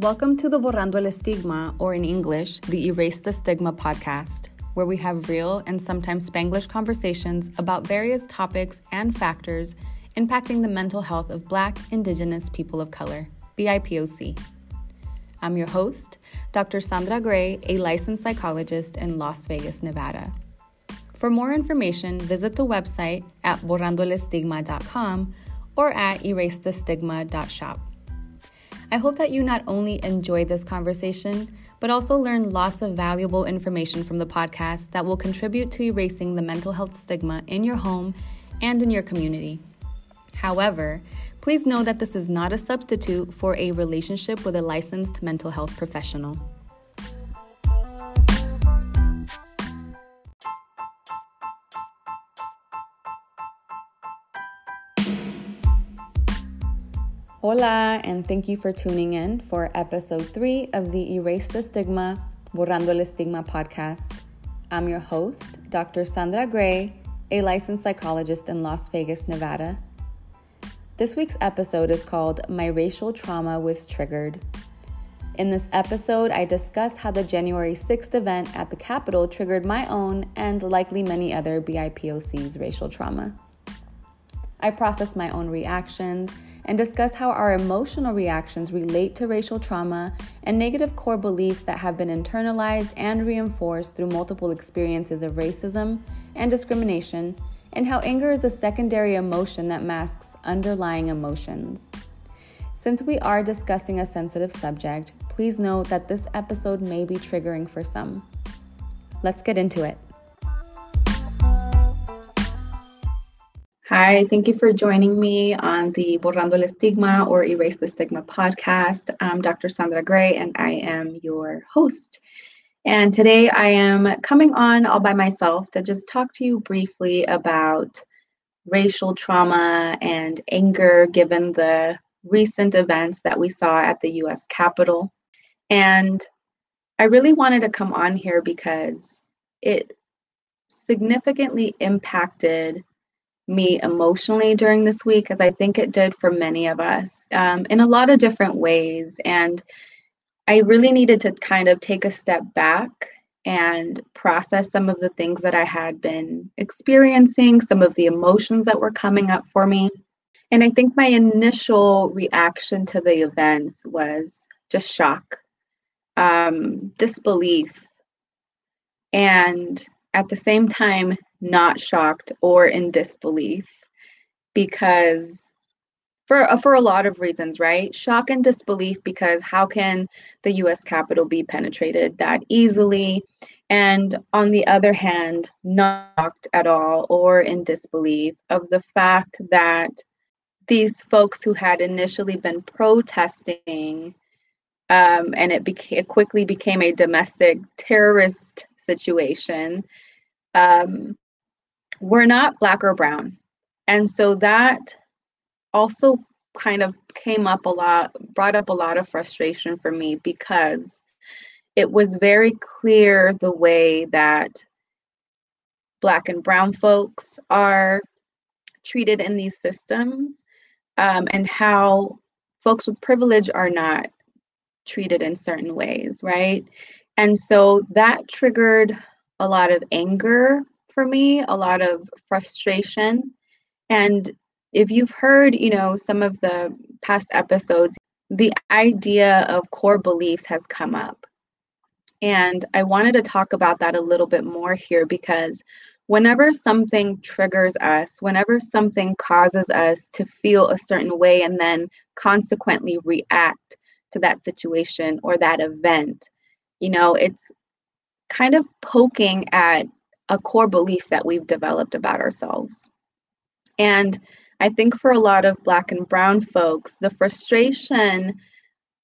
Welcome to the Borrando el Estigma, or in English, the Erase the Stigma podcast, where we have real and sometimes Spanglish conversations about various topics and factors impacting the mental health of Black, Indigenous people of color, BIPOC. I'm your host, Dr. Sandra Gray, a licensed psychologist in Las Vegas, Nevada. For more information, visit the website at borrandoelestigma.com or at erasethestigma.shop. I hope that you not only enjoy this conversation, but also learn lots of valuable information from the podcast that will contribute to erasing the mental health stigma in your home and in your community. However, please know that this is not a substitute for a relationship with a licensed mental health professional. Hola, and thank you for tuning in for episode three of the Erase the Stigma, Borrando el Estigma podcast. I'm your host, Dr. Sandra Gray, a licensed psychologist in Las Vegas, Nevada. This week's episode is called My Racial Trauma Was Triggered. In this episode, I discuss how the January 6th event at the Capitol triggered my own and likely many other BIPOC's racial trauma. I process my own reactions and discuss how our emotional reactions relate to racial trauma and negative core beliefs that have been internalized and reinforced through multiple experiences of racism and discrimination, and how anger is a secondary emotion that masks underlying emotions. Since we are discussing a sensitive subject, please note that this episode may be triggering for some. Let's get into it. Hi, thank you for joining me on the Borrando el Estigma or Erase the Stigma podcast. I'm Dr. Sandra Gray and I am your host. And today I am coming on all by myself to just talk to you briefly about racial trauma and anger given the recent events that we saw at the US Capitol. And I really wanted to come on here because it significantly impacted me emotionally during this week, as I think it did for many of us um, in a lot of different ways. And I really needed to kind of take a step back and process some of the things that I had been experiencing, some of the emotions that were coming up for me. And I think my initial reaction to the events was just shock, um, disbelief, and at the same time, not shocked or in disbelief because for uh, for a lot of reasons, right? Shock and disbelief because how can the US Capitol be penetrated that easily? And on the other hand, not shocked at all or in disbelief of the fact that these folks who had initially been protesting um, and it, beca- it quickly became a domestic terrorist situation um, we're not black or brown. And so that also kind of came up a lot, brought up a lot of frustration for me because it was very clear the way that black and brown folks are treated in these systems um, and how folks with privilege are not treated in certain ways, right? And so that triggered a lot of anger for me, a lot of frustration. And if you've heard, you know, some of the past episodes, the idea of core beliefs has come up. And I wanted to talk about that a little bit more here because whenever something triggers us, whenever something causes us to feel a certain way and then consequently react to that situation or that event, you know, it's kind of poking at a core belief that we've developed about ourselves. And I think for a lot of Black and Brown folks, the frustration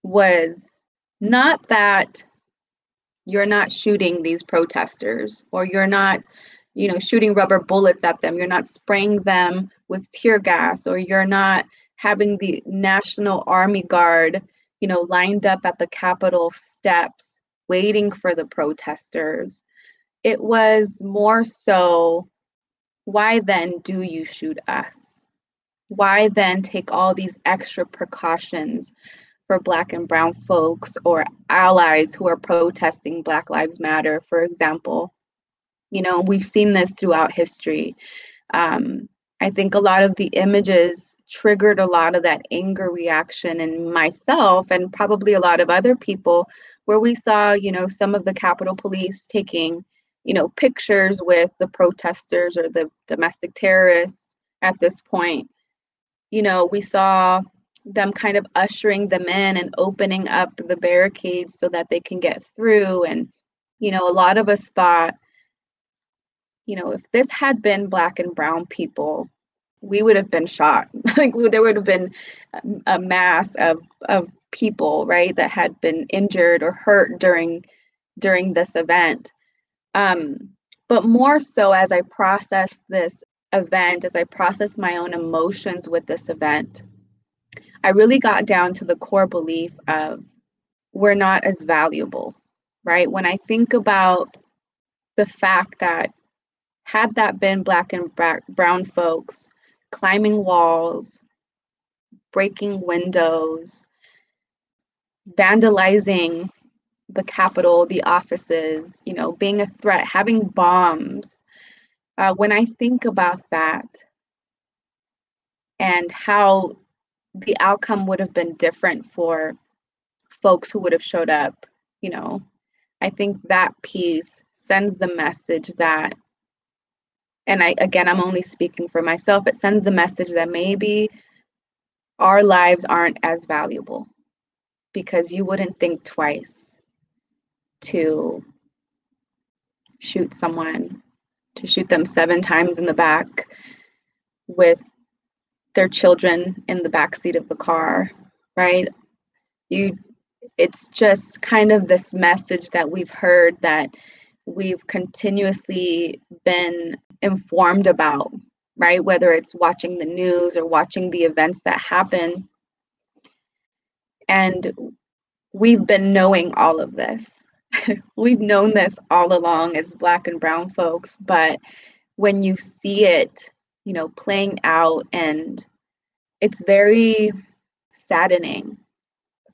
was not that you're not shooting these protesters or you're not you know shooting rubber bullets at them you're not spraying them with tear gas or you're not having the national army guard you know lined up at the capitol steps waiting for the protesters it was more so why then do you shoot us? Why then take all these extra precautions for Black and Brown folks or allies who are protesting Black Lives Matter, for example. You know, we've seen this throughout history. Um, I think a lot of the images triggered a lot of that anger reaction in myself and probably a lot of other people where we saw, you know, some of the Capitol Police taking, you know, pictures with the protesters or the domestic terrorists at this point. You know, we saw them kind of ushering them in and opening up the barricades so that they can get through. And, you know, a lot of us thought, you know, if this had been black and brown people, we would have been shot. like there would have been a mass of of people, right, that had been injured or hurt during during this event. Um, but more so as I processed this event, as I processed my own emotions with this event, I really got down to the core belief of we're not as valuable, right? When I think about the fact that had that been black and brown folks climbing walls, breaking windows, vandalizing the Capitol, the offices, you know, being a threat, having bombs. Uh, when I think about that and how the outcome would have been different for folks who would have showed up, you know, I think that piece sends the message that and I again I'm only speaking for myself, it sends the message that maybe our lives aren't as valuable because you wouldn't think twice to shoot someone, to shoot them seven times in the back with their children in the back seat of the car, right? You it's just kind of this message that we've heard that we've continuously been informed about, right? Whether it's watching the news or watching the events that happen. And we've been knowing all of this. we've known this all along as Black and Brown folks, but when you see it, you know, playing out and it's very saddening.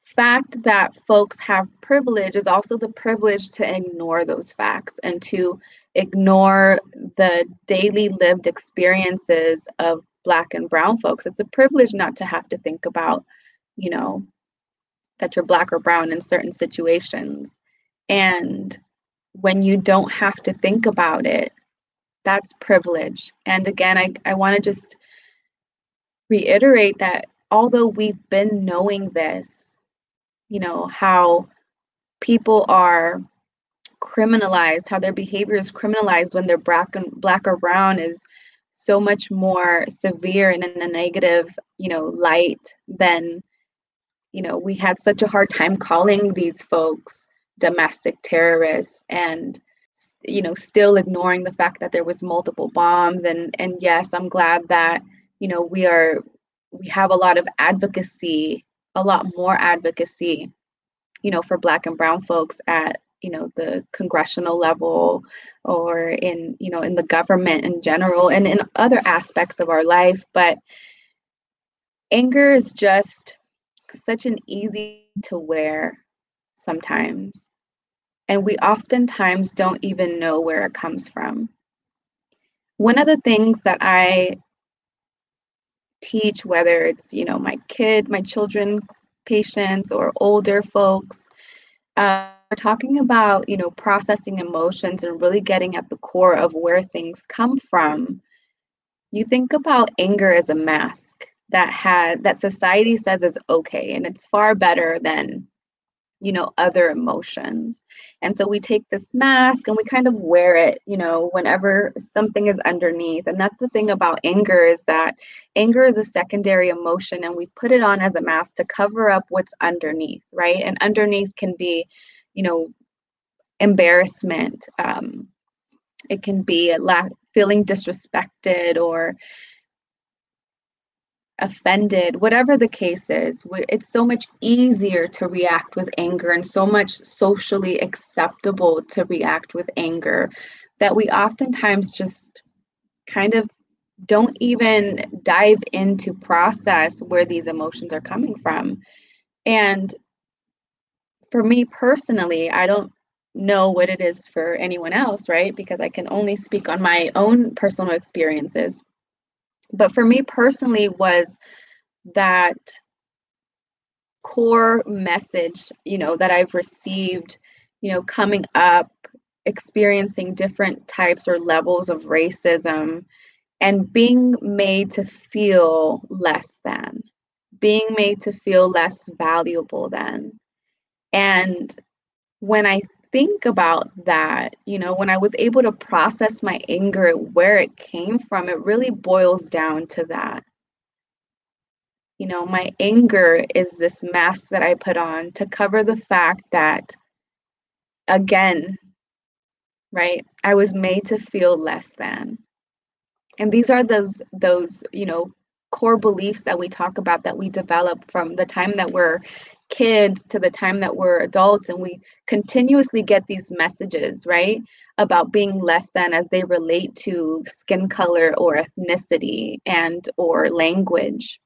Fact that folks have privilege is also the privilege to ignore those facts and to ignore the daily lived experiences of black and brown folks. It's a privilege not to have to think about you know that you're black or brown in certain situations and when you don't have to think about it that's privilege. And again i, I want to just reiterate that although we've been knowing this you know, how people are criminalized, how their behavior is criminalized when they're black and black or brown is so much more severe and in a negative, you know, light than, you know, we had such a hard time calling these folks domestic terrorists and you know still ignoring the fact that there was multiple bombs. And and yes i'm glad that you know we are we have a lot of advocacy a lot more advocacy, you know, for Black and Brown folks at you know the congressional level or in you know in the government in general and in other aspects of our life. But anger is just such an easy to wear sometimes and we oftentimes don't even know where it comes from one of the things that i teach, whether it's, you know, my kid, my children, patients, or older folks. Uh, we're talking about, you know, processing emotions and really getting at the core of where things come from. You think about anger as a mask that had that society says is okay, and it's far better than you know other emotions. And so we take this mask and we kind of wear it you know whenever something is underneath. And that's the thing about anger is that anger is a secondary emotion and we put it on as a mask to cover up what's underneath right? And underneath can be you know embarrassment um, it can be a lack feeling disrespected or offended, whatever the case is, it's so much easier to react with anger and so much socially acceptable to react with anger that we oftentimes just kind of don't even dive into process where these emotions are coming from. And for me personally, I don't know what it is for anyone else, right? Because I can only speak on my own personal experiences. But for me personally was that core message, you know, that I've received, you know, coming up, experiencing different types or levels of racism and being made to feel less than, being made to feel less valuable than. And when I think about that, you know, when I was able to process my anger, where it came from, it really boils down to that. You know, my anger is this mask that I put on to cover the fact that, again, right, I was made to feel less than. And these are those, those, you know, core beliefs that we talk about that we develop from the time that we're kids to the time that we're adults and we continuously get these messages right about being less than as they relate to skin color or ethnicity and or language.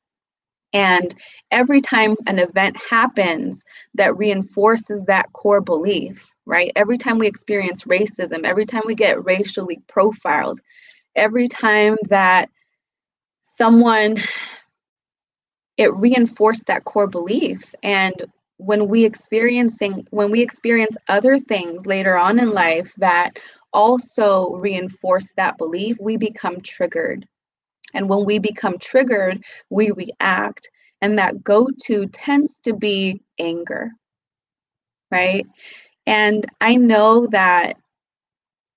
And every time an event happens that reinforces that core belief right every time we experience racism every time we get racially profiled every time that someone it reinforced that core belief. And when we experiencing when we experience other things later on in life that also reinforce that belief we become triggered. And when we become triggered we react. And that go to tends to be anger right? And i know that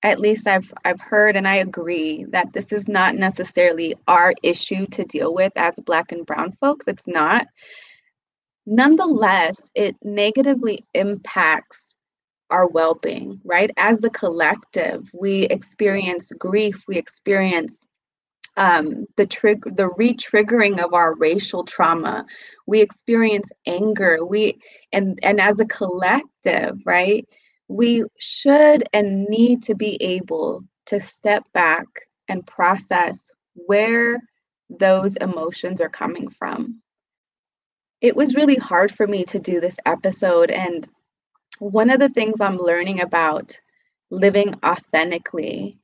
at least I've I've heard and I agree that this is not necessarily our issue to deal with as black and brown folks. It's not. Nonetheless, it negatively impacts our well-being, right? As a collective, we experience grief, we experience um, the trigger, the re-triggering of our racial trauma. We experience anger. We and and as a collective, right? We should and need to be able to step back and process where those emotions are coming from. It was really hard for me to do this episode. And one of the things I'm learning about living authentically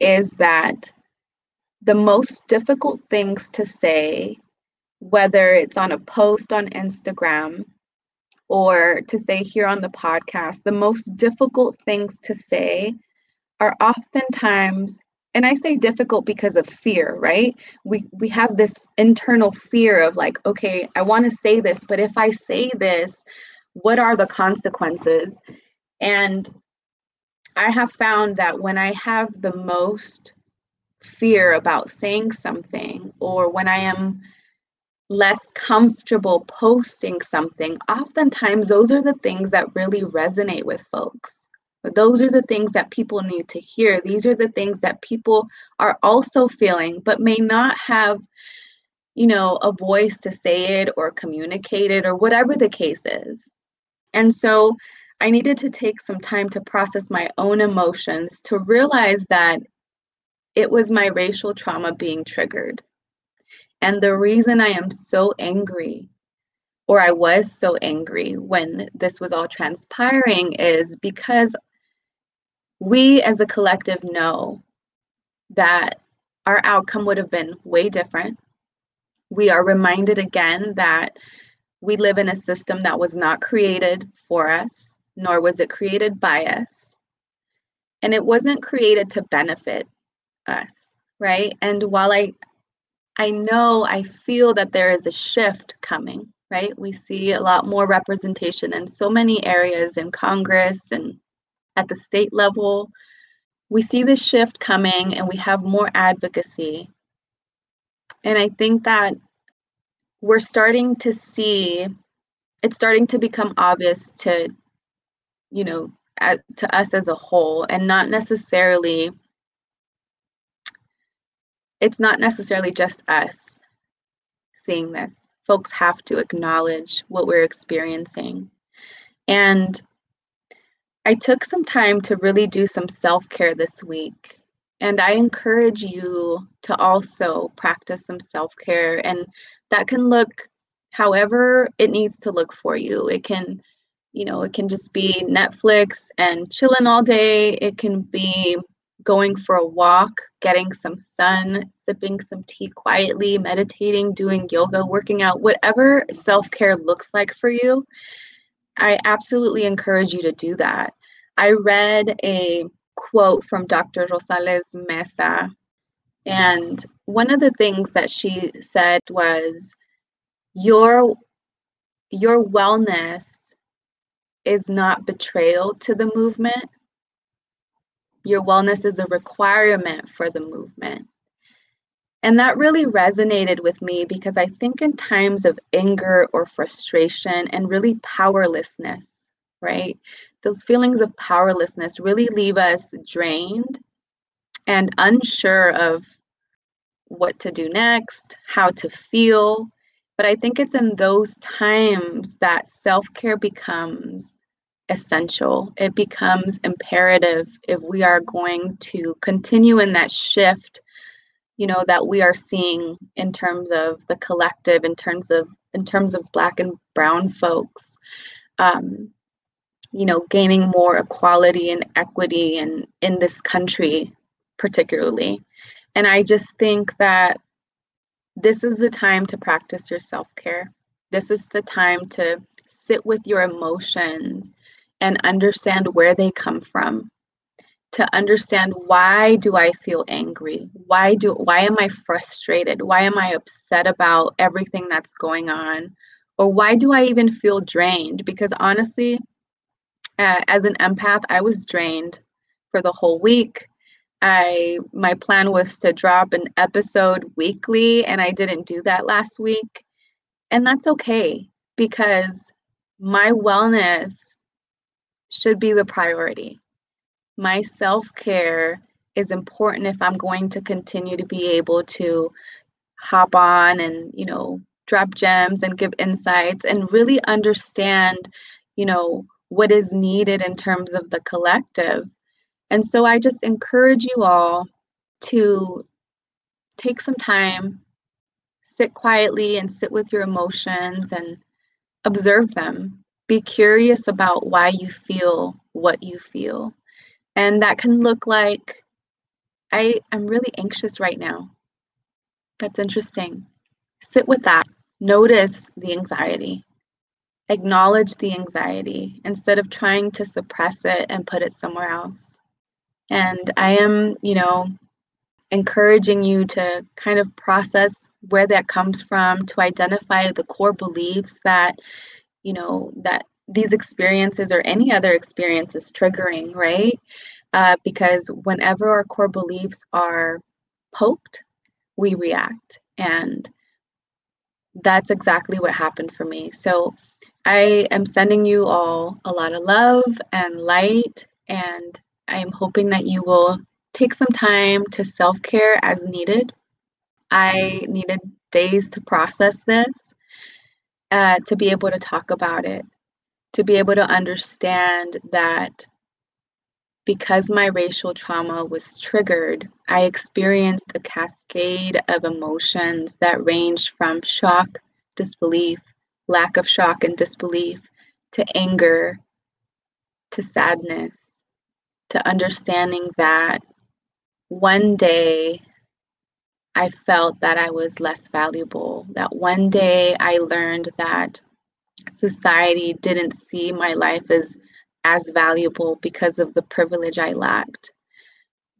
is that the most difficult things to say, whether it's on a post on Instagram or to say here on the podcast, the most difficult things to say are oftentimes and I say difficult because of fear, right? We we have this internal fear of like, okay, I want to say this, but if I say this, what are the consequences? And I have found that when I have the most fear about saying something or when I am less comfortable posting something, oftentimes those are the things that really resonate with folks. Those are the things that people need to hear. These are the things that people are also feeling, but may not have, you know, a voice to say it or communicate it or whatever the case is. And so I needed to take some time to process my own emotions to realize that it was my racial trauma being triggered and the reason I am so angry, or I was so angry when this was all transpiring, is because we as a collective know that our outcome would have been way different. We are reminded again that we live in a system that was not created for us, nor was it created by us. And it wasn't created to benefit us, right? And while I I know, I feel that there is a shift coming, right? We see a lot more representation in so many areas in Congress and at the state level. We see this shift coming and we have more advocacy. And I think that we're starting to see it's starting to become obvious to you know to us as a whole and not necessarily it's not necessarily just us seeing this. Folks have to acknowledge what we're experiencing. And I took some time to really do some self care this week. And I encourage you to also practice some self care. And that can look however it needs to look for you. It can, you know, it can just be Netflix and chilling all day. It can be going for a walk, getting some sun, sipping some tea quietly, meditating, doing yoga, working out, whatever self care looks like for you. I absolutely encourage you to do that. I read a quote from Dr. Rosales Mesa, and one of the things that she said was, Your your wellness is not betrayal to the movement. Your wellness is a requirement for the movement. And that really resonated with me because I think in times of anger or frustration and really powerlessness, right? Those feelings of powerlessness really leave us drained and unsure of what to do next, how to feel. But I think it's in those times that self care becomes essential. It becomes imperative if we are going to continue in that shift, you know, that we are seeing in terms of the collective, in terms of in terms of black and brown folks. Um, you know, gaining more equality and equity in, in this country, particularly. And I just think that this is the time to practice your self care. This is the time to sit with your emotions and understand where they come from. To understand why do i feel angry? Why do why am i frustrated? Why am i upset about everything that's going on? Or why do i even feel drained? Because honestly uh, as an empath i was drained for the whole week. I my plan was to drop an episode weekly and i didn't do that last week. And that's okay because my wellness should be the priority. My self care is important if I'm going to continue to be able to hop on and, you know, drop gems and give insights and really understand, you know, what is needed in terms of the collective. And so I just encourage you all to take some time, sit quietly and sit with your emotions and observe them be curious about why you feel what you feel. And that can look like, I am really anxious right now. That's interesting. Sit with that. Notice the anxiety. Acknowledge the anxiety instead of trying to suppress it and put it somewhere else. And I am, you know, encouraging you to kind of process where that comes from, to identify the core beliefs that you know that these experiences or any other experience is triggering right? Uh, because whenever our core beliefs are poked we react. And that's exactly what happened for me. So i am sending you all a lot of love and light and i am hoping that you will take some time to self-care as needed. I needed days to process this uh, to be able to talk about it, to be able to understand that because my racial trauma was triggered, I experienced a cascade of emotions that ranged from shock, disbelief, lack of shock and disbelief, to anger, to sadness, to understanding that one day I felt that I was less valuable. That one day I learned that society didn't see my life as as valuable because of the privilege I lacked.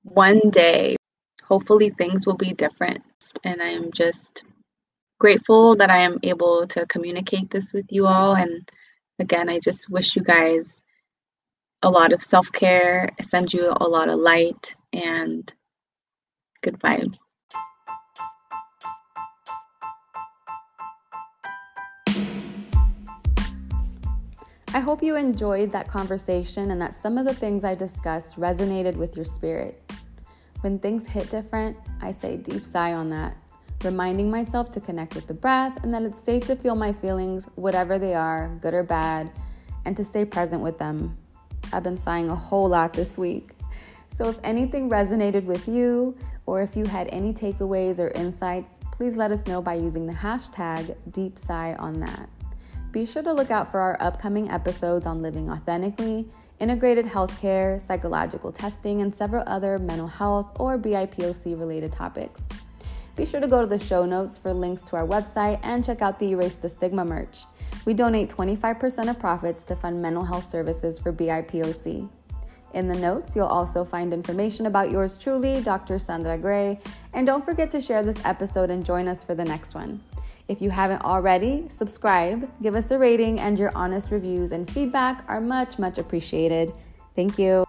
One day, hopefully things will be different and I am just grateful that I am able to communicate this with you all and again, I just wish you guys a lot of self-care, I send you a lot of light and good vibes. I hope you enjoyed that conversation and that some of the things I discussed resonated with your spirit. When things hit different, I say deep sigh on that, reminding myself to connect with the breath and that it's safe to feel my feelings, whatever they are, good or bad, and to stay present with them. I've been sighing a whole lot this week. So if anything resonated with you, or if you had any takeaways or insights, please let us know by using the hashtag DeepSigh on that. Be sure to look out for our upcoming episodes on living authentically, integrated healthcare, psychological testing, and several other mental health or BIPOC related topics. Be sure to go to the show notes for links to our website and check out the Erase the Stigma merch. We donate 25% of profits to fund mental health services for BIPOC. In the notes, you'll also find information about yours truly, Dr. Sandra Gray, and don't forget to share this episode and join us for the next one. If you haven't already, subscribe, give us a rating, and your honest reviews and feedback are much, much appreciated. Thank you.